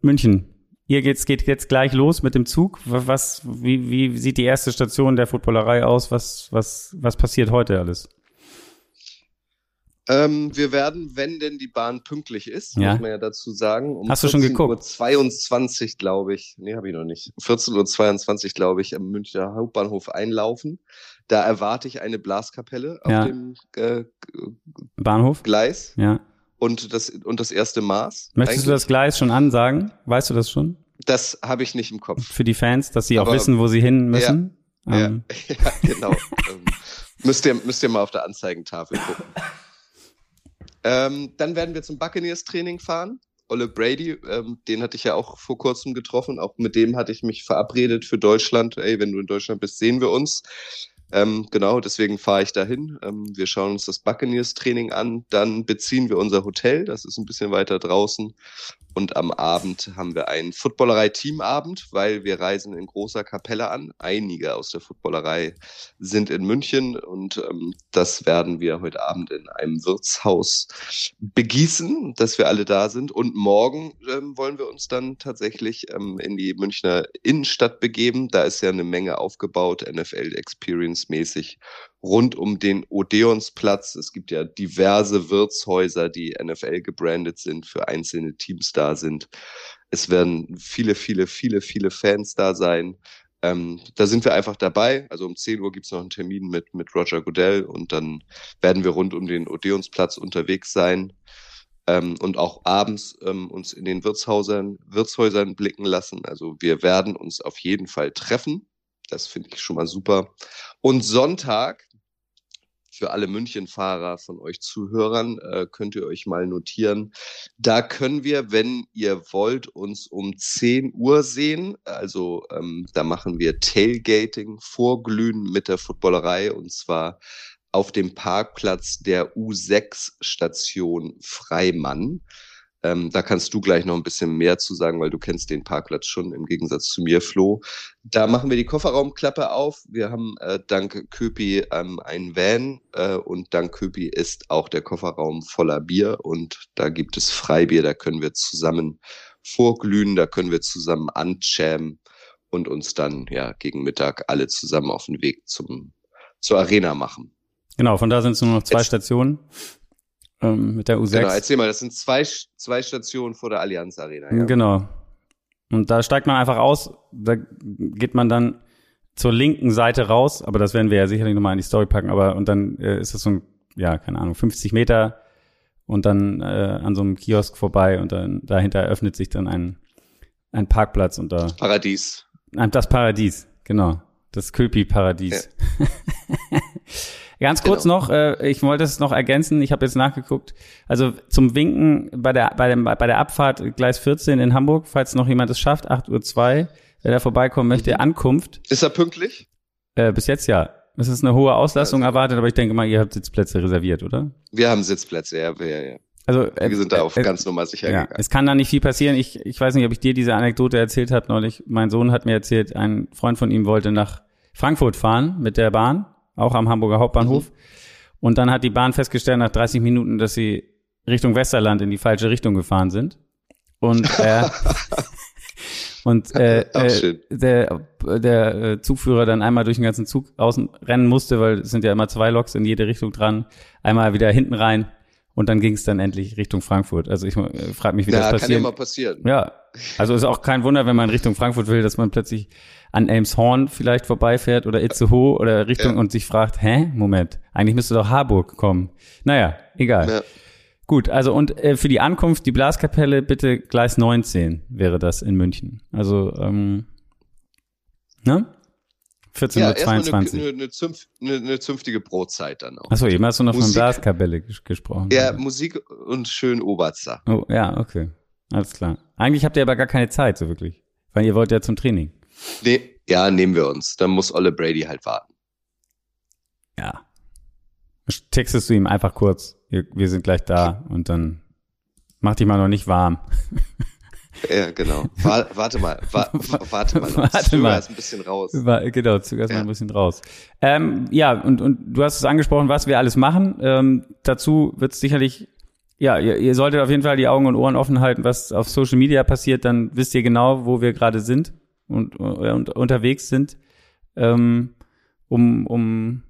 [SPEAKER 1] München. Ihr geht's, geht jetzt gleich los mit dem Zug. Wa- Was, wie, wie sieht die erste Station der Footballerei aus? Was, was, was passiert heute alles?
[SPEAKER 2] Ähm, wir werden, wenn denn die Bahn pünktlich ist,
[SPEAKER 1] Ja.
[SPEAKER 2] muss man ja dazu sagen, um
[SPEAKER 1] Hast du schon geguckt?
[SPEAKER 2] Uhr 22, glaube ich, nee, habe ich noch nicht, 14.22 Uhr, glaube ich, am Münchner Hauptbahnhof einlaufen. Da erwarte ich eine Blaskapelle auf
[SPEAKER 1] Ja.
[SPEAKER 2] dem äh,
[SPEAKER 1] Bahnhof?
[SPEAKER 2] Gleis
[SPEAKER 1] Ja.
[SPEAKER 2] und das, und das erste Maß.
[SPEAKER 1] Möchtest du das
[SPEAKER 2] eigentlich.
[SPEAKER 1] Gleis schon ansagen? Weißt du das schon?
[SPEAKER 2] Das habe ich nicht im Kopf.
[SPEAKER 1] Für die Fans, dass sie auch
[SPEAKER 2] Aber-
[SPEAKER 1] wissen, wo sie hin müssen?
[SPEAKER 2] Ja,
[SPEAKER 1] Ähm,
[SPEAKER 2] ja genau. ähm, müsst, ihr, müsst ihr mal auf der Anzeigentafel gucken. Ähm, dann werden wir zum Buccaneers-Training fahren. Olle Brady, ähm, den hatte ich ja auch vor kurzem getroffen. Auch mit dem hatte ich mich verabredet für Deutschland. Ey, wenn du in Deutschland bist, sehen wir uns. Ähm, genau, deswegen fahre ich dahin. Ähm, wir schauen uns das Buccaneers-Training an. Dann beziehen wir unser Hotel. Das ist ein bisschen weiter draußen. Und am Abend haben wir einen Footballerei-Teamabend, weil wir reisen in großer Kapelle an. Einige aus der Footballerei sind in München und ähm, das werden wir heute Abend in einem Wirtshaus begießen, dass wir alle da sind. Und morgen ähm, wollen wir uns dann tatsächlich ähm, in die Münchner Innenstadt begeben. Da ist ja eine Menge aufgebaut, NFL Experience mäßig rund um den Odeonsplatz. Es gibt ja diverse Wirtshäuser, die NFL gebrandet sind, für einzelne Teams da sind. Es werden viele, viele, viele, viele Fans da sein. Ähm, da sind wir einfach dabei. Also um 10 Uhr gibt's noch einen Termin mit, mit Roger Goodell und dann werden wir rund um den Odeonsplatz unterwegs sein ähm, und auch abends ähm, uns in den Wirtshäusern, Wirtshäusern blicken lassen. Also wir werden uns auf jeden Fall treffen. Das finde ich schon mal super. Und Sonntag für alle München-Fahrer von euch Zuhörern, äh, könnt ihr euch mal notieren. Da können wir, wenn ihr wollt, uns um 10 Uhr sehen. Also ähm, da machen wir Tailgating, Vorglühen mit der Footballerei und zwar auf dem Parkplatz der U6-Station Freimann. Ähm, da kannst du gleich noch ein bisschen mehr zu sagen, weil du kennst den Parkplatz schon im Gegensatz zu mir, Flo. Da machen wir die Kofferraumklappe auf. Wir haben äh, dank Köpi ähm, einen Van äh, und dank Köpi ist auch der Kofferraum voller Bier und da gibt es Freibier, da können wir zusammen vorglühen, da können wir zusammen anchamen und uns dann ja gegen Mittag alle zusammen auf den Weg zum, zur Arena machen.
[SPEAKER 1] Genau, von da sind es nur noch zwei Jetzt, Stationen ähm, mit der U6.
[SPEAKER 2] Genau, erzähl mal, das sind zwei, zwei Stationen vor der Allianz Arena.
[SPEAKER 1] Ja. Genau. Und da steigt man einfach aus, da geht man dann zur linken Seite raus, aber das werden wir ja sicherlich nochmal in die Story packen, aber und dann äh, ist das so ein, ja, keine Ahnung, 50 Meter und dann äh, an so einem Kiosk vorbei und dann dahinter öffnet sich dann ein, ein Parkplatz und da.
[SPEAKER 2] Paradies.
[SPEAKER 1] Das Paradies, genau. Das Köpi-Paradies. Ja. Ganz kurz genau. noch, äh, ich wollte es noch ergänzen, ich habe jetzt nachgeguckt. Also zum Winken bei der, bei, dem, bei der Abfahrt Gleis 14 in Hamburg, falls noch jemand es schafft, 8.02 Uhr, wer da vorbeikommen möchte, mhm. Ankunft.
[SPEAKER 2] Ist er pünktlich?
[SPEAKER 1] Äh, bis jetzt ja. Es ist eine hohe Auslastung also. erwartet, aber ich denke mal, ihr habt Sitzplätze reserviert, oder?
[SPEAKER 2] Wir haben Sitzplätze, ja, ja, ja.
[SPEAKER 1] Also,
[SPEAKER 2] äh, wir sind da auf äh, ganz normal sicher
[SPEAKER 1] ja, gegangen. Es kann da nicht viel passieren. Ich, ich weiß nicht, ob ich dir diese Anekdote erzählt habe neulich. Mein Sohn hat mir erzählt, ein Freund von ihm wollte nach Frankfurt fahren mit der Bahn auch am Hamburger Hauptbahnhof. Mhm. Und dann hat die Bahn festgestellt nach 30 Minuten, dass sie Richtung Westerland in die falsche Richtung gefahren sind. Und äh, und äh, äh, der, der äh, Zugführer dann einmal durch den ganzen Zug außen rennen musste, weil es sind ja immer zwei Loks in jede Richtung dran, einmal wieder hinten rein und dann ging es dann endlich Richtung Frankfurt. Also ich äh, frage mich, wie ja, das passiert. Kann ja
[SPEAKER 2] mal passieren.
[SPEAKER 1] Ja, also ist auch kein Wunder, wenn man Richtung Frankfurt will, dass man plötzlich an Elmshorn vielleicht vorbeifährt oder Itzehoe oder Richtung ja. und sich fragt, hä, Moment, eigentlich müsste doch Harburg kommen. Naja, egal. Ja. Gut, also und äh, für die Ankunft, die Blaskapelle, bitte Gleis 19 wäre das in München. Also, ähm, ne? 14.22 ja, Uhr.
[SPEAKER 2] Eine, eine, eine, eine zünftige Brotzeit dann auch.
[SPEAKER 1] Achso, eben hast du noch Musik, von Blaskapelle ges gesprochen.
[SPEAKER 2] Ja, Musik und schön Oberster.
[SPEAKER 1] Oh, ja, okay. Alles klar. Eigentlich habt ihr aber gar keine Zeit, so wirklich. Weil ihr wollt ja zum Training.
[SPEAKER 2] Nee, ja, nehmen wir uns. Dann muss Olle Brady halt warten.
[SPEAKER 1] Ja. Textest du ihm einfach kurz, wir sind gleich da und dann mach dich mal noch nicht warm.
[SPEAKER 2] Ja, genau. Warte mal, warte mal.
[SPEAKER 1] Warte mal.
[SPEAKER 2] Erst ein bisschen raus.
[SPEAKER 1] Genau, zöger erst ja. mal ein bisschen raus. Ähm, ja, und, und du hast es angesprochen, was wir alles machen. Ähm, dazu wird es sicherlich, ja, ihr, ihr solltet auf jeden Fall die Augen und Ohren offen halten, was auf Social Media passiert, dann wisst ihr genau, wo wir gerade sind und, und unterwegs sind, ähm, um, um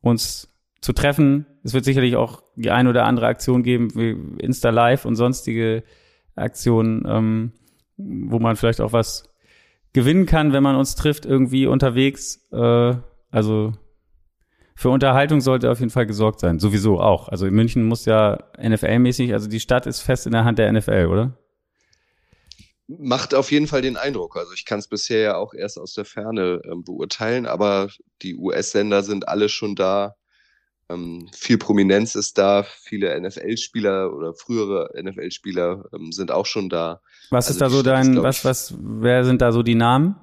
[SPEAKER 1] uns zu treffen. Es wird sicherlich auch die ein oder andere Aktion geben, wie Insta Live und sonstige Aktionen, ähm, wo man vielleicht auch was gewinnen kann, wenn man uns trifft irgendwie unterwegs. Äh, also für Unterhaltung sollte auf jeden Fall gesorgt sein. Sowieso auch. Also in München muss ja NFL-mäßig, also die Stadt ist fest in der Hand der NFL, oder?
[SPEAKER 2] Macht auf jeden Fall den Eindruck. Also ich kann es bisher ja auch erst aus der Ferne ähm, beurteilen, aber die US-Länder sind alle schon da. Ähm, viel Prominenz ist da, viele NFL-Spieler oder frühere NFL-Spieler ähm, sind auch schon da.
[SPEAKER 1] Was also ist da so dein, ist, was, was, wer sind da so die Namen?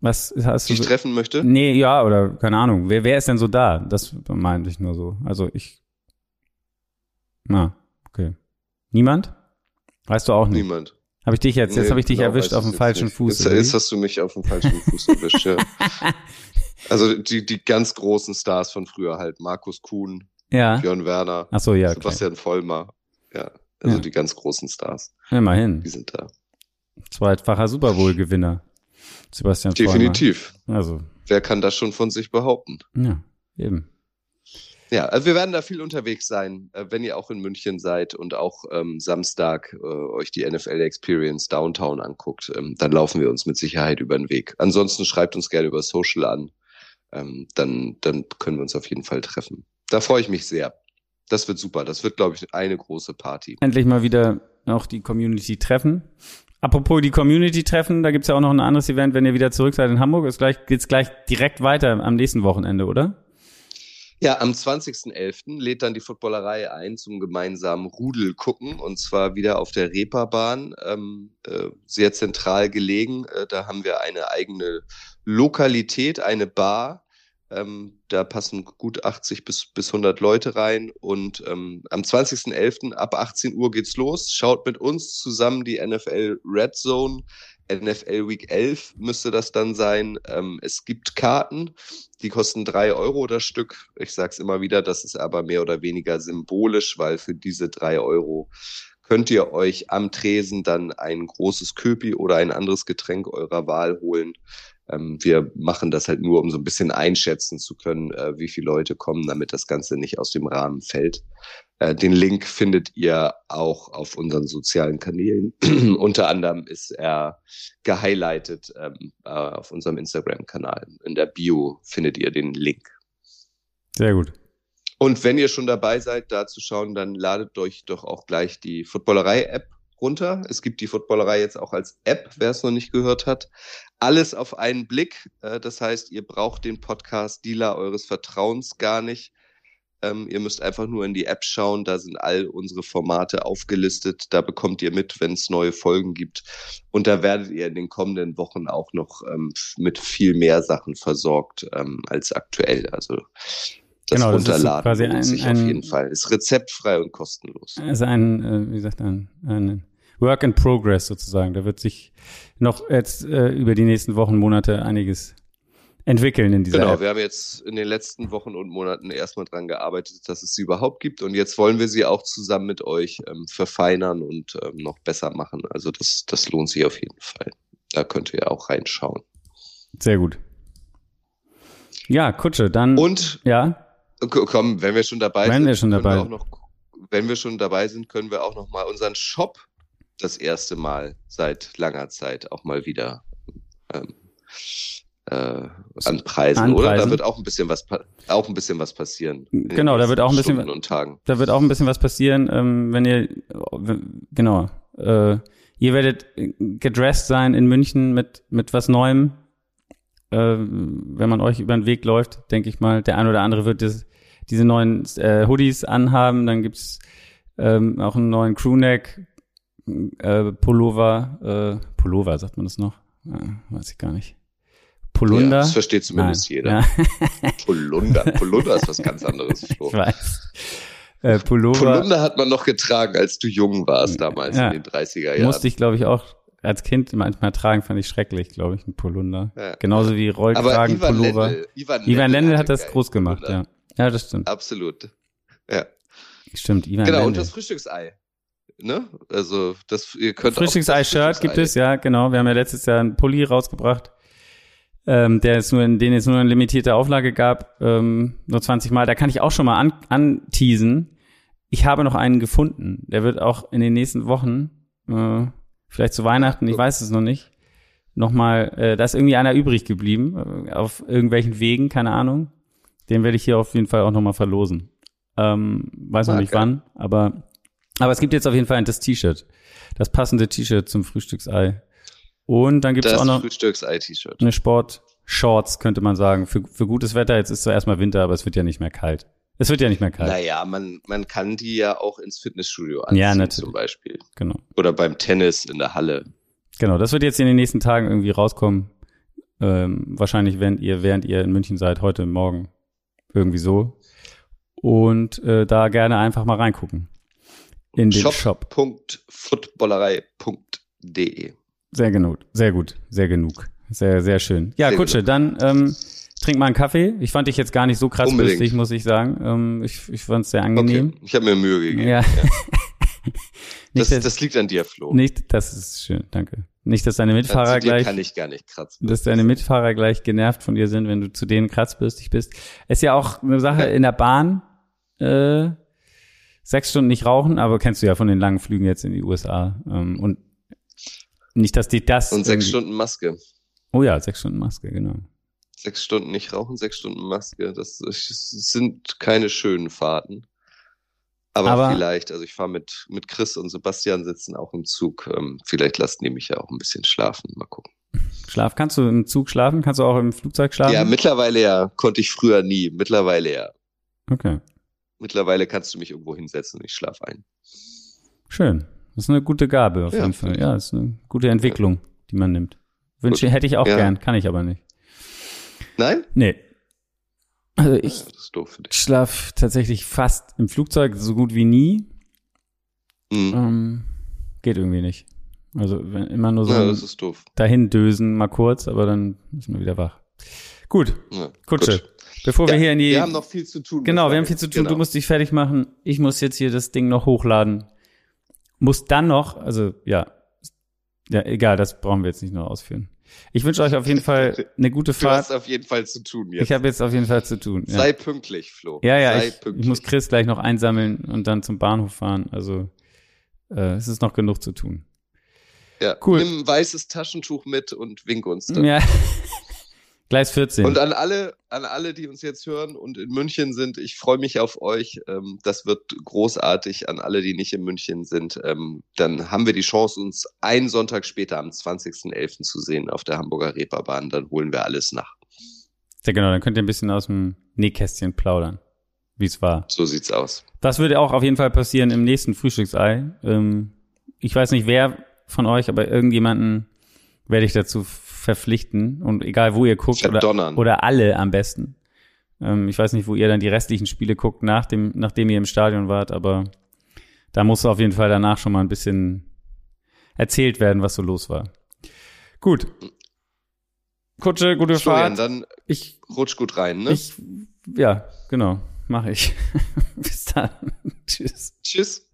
[SPEAKER 1] Was hast
[SPEAKER 2] die
[SPEAKER 1] du?
[SPEAKER 2] ich treffen möchte?
[SPEAKER 1] Nee, ja, oder keine Ahnung. Wer, wer ist denn so da? Das meinte ich nur so. Also ich. Na, okay. Niemand? Weißt du auch nicht?
[SPEAKER 2] Niemand.
[SPEAKER 1] Habe ich dich jetzt, nee, jetzt habe ich dich genau, erwischt auf dem falschen nicht. Fuß.
[SPEAKER 2] Jetzt, jetzt hast du mich auf dem falschen Fuß erwischt, ja. Also die, die ganz großen Stars von früher halt, Markus Kuhn, ja. Björn Werner,
[SPEAKER 1] Ach so, ja,
[SPEAKER 2] Sebastian okay. Vollmer. Ja, also ja. die ganz großen Stars.
[SPEAKER 1] Immerhin.
[SPEAKER 2] Die sind da.
[SPEAKER 1] Zweitfacher Super Bowl-Gewinner. Sebastian
[SPEAKER 2] Definitiv.
[SPEAKER 1] Vollmer. Also.
[SPEAKER 2] Wer kann das schon von sich behaupten?
[SPEAKER 1] Ja, eben.
[SPEAKER 2] Ja, also wir werden da viel unterwegs sein, äh, wenn ihr auch in München seid und auch ähm, Samstag äh, euch die NFL Experience Downtown anguckt, ähm, dann laufen wir uns mit Sicherheit über den Weg. Ansonsten schreibt uns gerne über Social an, ähm, dann, dann können wir uns auf jeden Fall treffen. Da freue ich mich sehr. Das wird super. Das wird, glaube ich, eine große Party.
[SPEAKER 1] Endlich mal wieder auch die Community treffen. Apropos die Community treffen, da gibt's ja auch noch ein anderes Event, wenn ihr wieder zurück seid in Hamburg. Es gleich, geht's gleich direkt weiter am nächsten Wochenende, oder?
[SPEAKER 2] Ja, am 20.11. lädt dann die Footballerei ein zum gemeinsamen Rudel gucken und zwar wieder auf der Reeperbahn, ähm, äh, sehr zentral gelegen. Äh, da haben wir eine eigene Lokalität, eine Bar. Ähm, da passen gut 80 bis, bis 100 Leute rein und ähm, am 20.11. ab 18 Uhr geht's los. Schaut mit uns zusammen die NFL Red Zone NFL Week 11 müsste das dann sein. Ähm, es gibt Karten, die kosten drei Euro das Stück. Ich sage es immer wieder, das ist aber mehr oder weniger symbolisch, weil für diese drei Euro könnt ihr euch am Tresen dann ein großes Köpi oder ein anderes Getränk eurer Wahl holen. Ähm, wir machen das halt nur, um so ein bisschen einschätzen zu können, äh, wie viele Leute kommen, damit das Ganze nicht aus dem Rahmen fällt. Äh, den Link findet ihr auch auf unseren sozialen Kanälen. Unter anderem ist er gehighlightet ähm, äh, auf unserem Instagram-Kanal. In der Bio findet ihr den Link.
[SPEAKER 1] Sehr gut.
[SPEAKER 2] Und wenn ihr schon dabei seid, da zu schauen, dann ladet euch doch auch gleich die Footballerei-App runter. Es gibt die Footballerei jetzt auch als App, wer es noch nicht gehört hat. Alles auf einen Blick. Äh, das heißt, ihr braucht den Podcast-Dealer eures Vertrauens gar nicht. Ähm, ihr müsst einfach nur in die App schauen, da sind all unsere Formate aufgelistet. Da bekommt ihr mit, wenn es neue Folgen gibt. Und da werdet ihr in den kommenden Wochen auch noch ähm, mit viel mehr Sachen versorgt ähm, als aktuell. Also das genau, Runterladen das ist quasi ein, ein, auf jeden Fall. Ist rezeptfrei und kostenlos.
[SPEAKER 1] Also ein, äh, wie gesagt, ein, ein Work in Progress sozusagen. Da wird sich noch jetzt äh, über die nächsten Wochen, Monate einiges entwickeln in dieser
[SPEAKER 2] Genau,
[SPEAKER 1] App.
[SPEAKER 2] wir haben jetzt in den letzten Wochen und Monaten erstmal dran gearbeitet, dass es sie überhaupt gibt und jetzt wollen wir sie auch zusammen mit euch ähm, verfeinern und ähm, noch besser machen. Also das, das lohnt sich auf jeden Fall. Da könnt ihr auch reinschauen.
[SPEAKER 1] Sehr gut. Ja, Kutsche, dann.
[SPEAKER 2] Und
[SPEAKER 1] ja.
[SPEAKER 2] Komm, wenn wir schon dabei
[SPEAKER 1] wenn
[SPEAKER 2] sind,
[SPEAKER 1] wir schon dabei.
[SPEAKER 2] Wir noch, wenn wir schon dabei sind, können wir auch noch mal unseren Shop das erste Mal seit langer Zeit auch mal wieder ähm, äh, an Preisen, an oder? Da wird auch ein bisschen was auch ein bisschen was passieren.
[SPEAKER 1] Genau, da wird auch ein bisschen
[SPEAKER 2] und Tagen.
[SPEAKER 1] Da wird auch ein bisschen was passieren, ähm, wenn ihr genau, äh, ihr werdet gedressed sein in München mit mit was Neuem. Äh, wenn man euch über den Weg läuft, denke ich mal, der ein oder andere wird das, diese neuen äh, Hoodies anhaben. Dann gibt's ähm, auch einen neuen Crewneck äh, Pullover. Äh, Pullover sagt man das noch? Ja, weiß ich gar nicht. Polunder. Ja,
[SPEAKER 2] das versteht zumindest Nein. jeder. Ja. Polunder. Polunder ist was ganz anderes.
[SPEAKER 1] Flo. Ich weiß. Äh, Pullover.
[SPEAKER 2] Polunder hat man noch getragen, als du jung warst damals ja. in den 30er Jahren.
[SPEAKER 1] Musste ich, glaube ich, auch als Kind manchmal tragen, fand ich schrecklich, glaube ich, ein Polunder. Ja. Genauso wie Rollkragen, Ivan Pullover. Lendl, Ivan, Ivan Lendl hat das groß gemacht, ja. Ja, das stimmt.
[SPEAKER 2] Absolut. Ja.
[SPEAKER 1] Stimmt,
[SPEAKER 2] Ivan Genau, Lendl. und das Frühstücksei. Ne? Also, das, ihr könnt
[SPEAKER 1] Frühstücksei-Shirt gibt es, ja, genau. Wir haben ja letztes Jahr einen Pulli rausgebracht ähm, der es nur in, den es nur eine limitierte Auflage gab, ähm, nur 20 Mal. Da kann ich auch schon mal an, anteasen. Ich habe noch einen gefunden. Der wird auch in den nächsten Wochen, äh, vielleicht zu Weihnachten, ich weiß es noch nicht, nochmal, äh, da ist irgendwie einer übrig geblieben, äh, auf irgendwelchen Wegen, keine Ahnung. Den werde ich hier auf jeden Fall auch nochmal verlosen. Ähm, weiß noch okay. nicht wann, aber, aber es gibt jetzt auf jeden Fall das T-Shirt. Das passende T-Shirt zum Frühstücksei. Und dann gibt es auch noch
[SPEAKER 2] Frühstücks-IT-Shirt.
[SPEAKER 1] eine Sport-Shorts, könnte man sagen. Für, für gutes Wetter, jetzt ist zwar erstmal Winter, aber es wird ja nicht mehr kalt. Es wird ja nicht mehr kalt.
[SPEAKER 2] Naja, man, man kann die ja auch ins Fitnessstudio anziehen,
[SPEAKER 1] ja, natürlich.
[SPEAKER 2] zum Beispiel.
[SPEAKER 1] Genau.
[SPEAKER 2] Oder beim Tennis in der Halle.
[SPEAKER 1] Genau, das wird jetzt in den nächsten Tagen irgendwie rauskommen. Ähm, wahrscheinlich, während ihr, während ihr in München seid, heute Morgen. Irgendwie so. Und äh, da gerne einfach mal reingucken. In den Shop. Shop.
[SPEAKER 2] Footballerei.de
[SPEAKER 1] sehr genug, sehr gut, sehr genug. Sehr, sehr schön. Ja, sehr Kutsche, gut. dann ähm, trink mal einen Kaffee. Ich fand dich jetzt gar nicht so krass Unbedingt. lustig, muss ich sagen. Ähm, ich ich fand es sehr angenehm. Okay.
[SPEAKER 2] Ich habe mir Mühe gegeben.
[SPEAKER 1] Ja. ja.
[SPEAKER 2] das, das liegt an dir, Flo.
[SPEAKER 1] Nicht, das ist schön, danke. Nicht, dass deine Mitfahrer also gleich,
[SPEAKER 2] kann ich gar nicht kratzen.
[SPEAKER 1] dass deine Mitfahrer gleich genervt von dir sind, wenn du zu denen kratzbürstig bist. Ist ja auch eine Sache in der Bahn. Äh, sechs Stunden nicht rauchen, aber kennst du ja von den langen Flügen jetzt in die USA. Ähm, und nicht, dass die das.
[SPEAKER 2] Und sechs Stunden Maske.
[SPEAKER 1] Oh ja, sechs Stunden Maske, genau.
[SPEAKER 2] Sechs Stunden nicht rauchen, sechs Stunden Maske. Das, das sind keine schönen Fahrten. Aber, Aber vielleicht, also ich fahre mit, mit Chris und Sebastian sitzen auch im Zug. Ähm, vielleicht lassen die mich ja auch ein bisschen schlafen. Mal gucken.
[SPEAKER 1] Schlaf, kannst du im Zug schlafen? Kannst du auch im Flugzeug schlafen?
[SPEAKER 2] Ja, mittlerweile ja. Konnte ich früher nie. Mittlerweile ja.
[SPEAKER 1] Okay.
[SPEAKER 2] Mittlerweile kannst du mich irgendwo hinsetzen und ich schlafe ein.
[SPEAKER 1] Schön. Das ist eine gute Gabe auf
[SPEAKER 2] Ja,
[SPEAKER 1] jeden Fall. Ja, das ist eine gute Entwicklung, die man nimmt. Wünsche hätte ich auch
[SPEAKER 2] Ja.
[SPEAKER 1] gern, kann ich aber nicht.
[SPEAKER 2] Nein?
[SPEAKER 1] Nee. Also
[SPEAKER 2] Ja,
[SPEAKER 1] ich
[SPEAKER 2] das ist doof für dich.
[SPEAKER 1] schlaf tatsächlich fast im Flugzeug, so gut wie nie.
[SPEAKER 2] Mhm.
[SPEAKER 1] Ähm, geht irgendwie nicht. Also wenn, immer nur so
[SPEAKER 2] Ja,
[SPEAKER 1] dahin dösen mal kurz, aber dann ist man wieder wach. Gut,
[SPEAKER 2] Ja,
[SPEAKER 1] Kutsche.
[SPEAKER 2] gut.
[SPEAKER 1] Bevor
[SPEAKER 2] Ja,
[SPEAKER 1] wir hier in die
[SPEAKER 2] wir haben noch viel zu tun.
[SPEAKER 1] Genau, wir haben viel zu tun.
[SPEAKER 2] Genau.
[SPEAKER 1] Du musst dich fertig machen. Ich muss jetzt hier das Ding noch hochladen. Muss dann noch, also ja, ja, egal, das brauchen wir jetzt nicht noch ausführen. Ich wünsche euch auf jeden Fall eine gute
[SPEAKER 2] Du hast
[SPEAKER 1] Fahrt.
[SPEAKER 2] auf jeden Fall zu tun jetzt.
[SPEAKER 1] Ich habe jetzt auf jeden Fall zu tun. Ja,
[SPEAKER 2] Sei pünktlich, Flo.
[SPEAKER 1] ja, ja
[SPEAKER 2] Sei
[SPEAKER 1] ich,
[SPEAKER 2] pünktlich.
[SPEAKER 1] ich muss Chris gleich noch einsammeln und dann zum Bahnhof fahren. Also äh, es ist noch genug zu tun.
[SPEAKER 2] ja.
[SPEAKER 1] cool.
[SPEAKER 2] Nimm ein weißes Taschentuch mit und wink uns dann.
[SPEAKER 1] Ja. Gleis 14.
[SPEAKER 2] Und an alle, an alle, die uns jetzt hören und in München sind, ich freue mich auf euch. Ähm, das wird großartig. An alle, die nicht in München sind, ähm, dann haben wir die Chance, uns einen Sonntag später am 20.11. zu sehen auf der Hamburger Reeperbahn. Dann holen wir alles nach.
[SPEAKER 1] ja, genau, dann könnt ihr ein bisschen aus dem Nähkästchen plaudern, wie es war.
[SPEAKER 2] So sieht's aus.
[SPEAKER 1] Das würde auch auf jeden Fall passieren im nächsten Frühstücksei. Ähm, ich weiß nicht, wer von euch, aber irgendjemanden werde ich dazu verpflichten. Und egal, wo ihr guckt oder, oder alle am besten. Ähm, ich weiß nicht, wo ihr dann die restlichen Spiele guckt, nach dem, nachdem ihr im Stadion wart, aber da muss auf jeden Fall danach schon mal ein bisschen erzählt werden, was so los war. Gut. Kutsche, gute
[SPEAKER 2] Florian,
[SPEAKER 1] Fahrt.
[SPEAKER 2] dann
[SPEAKER 1] Ich,
[SPEAKER 2] rutsch gut rein, ne?
[SPEAKER 1] ich, ja, genau, mache ich. Bis dann. Tschüss.
[SPEAKER 2] Tschüss.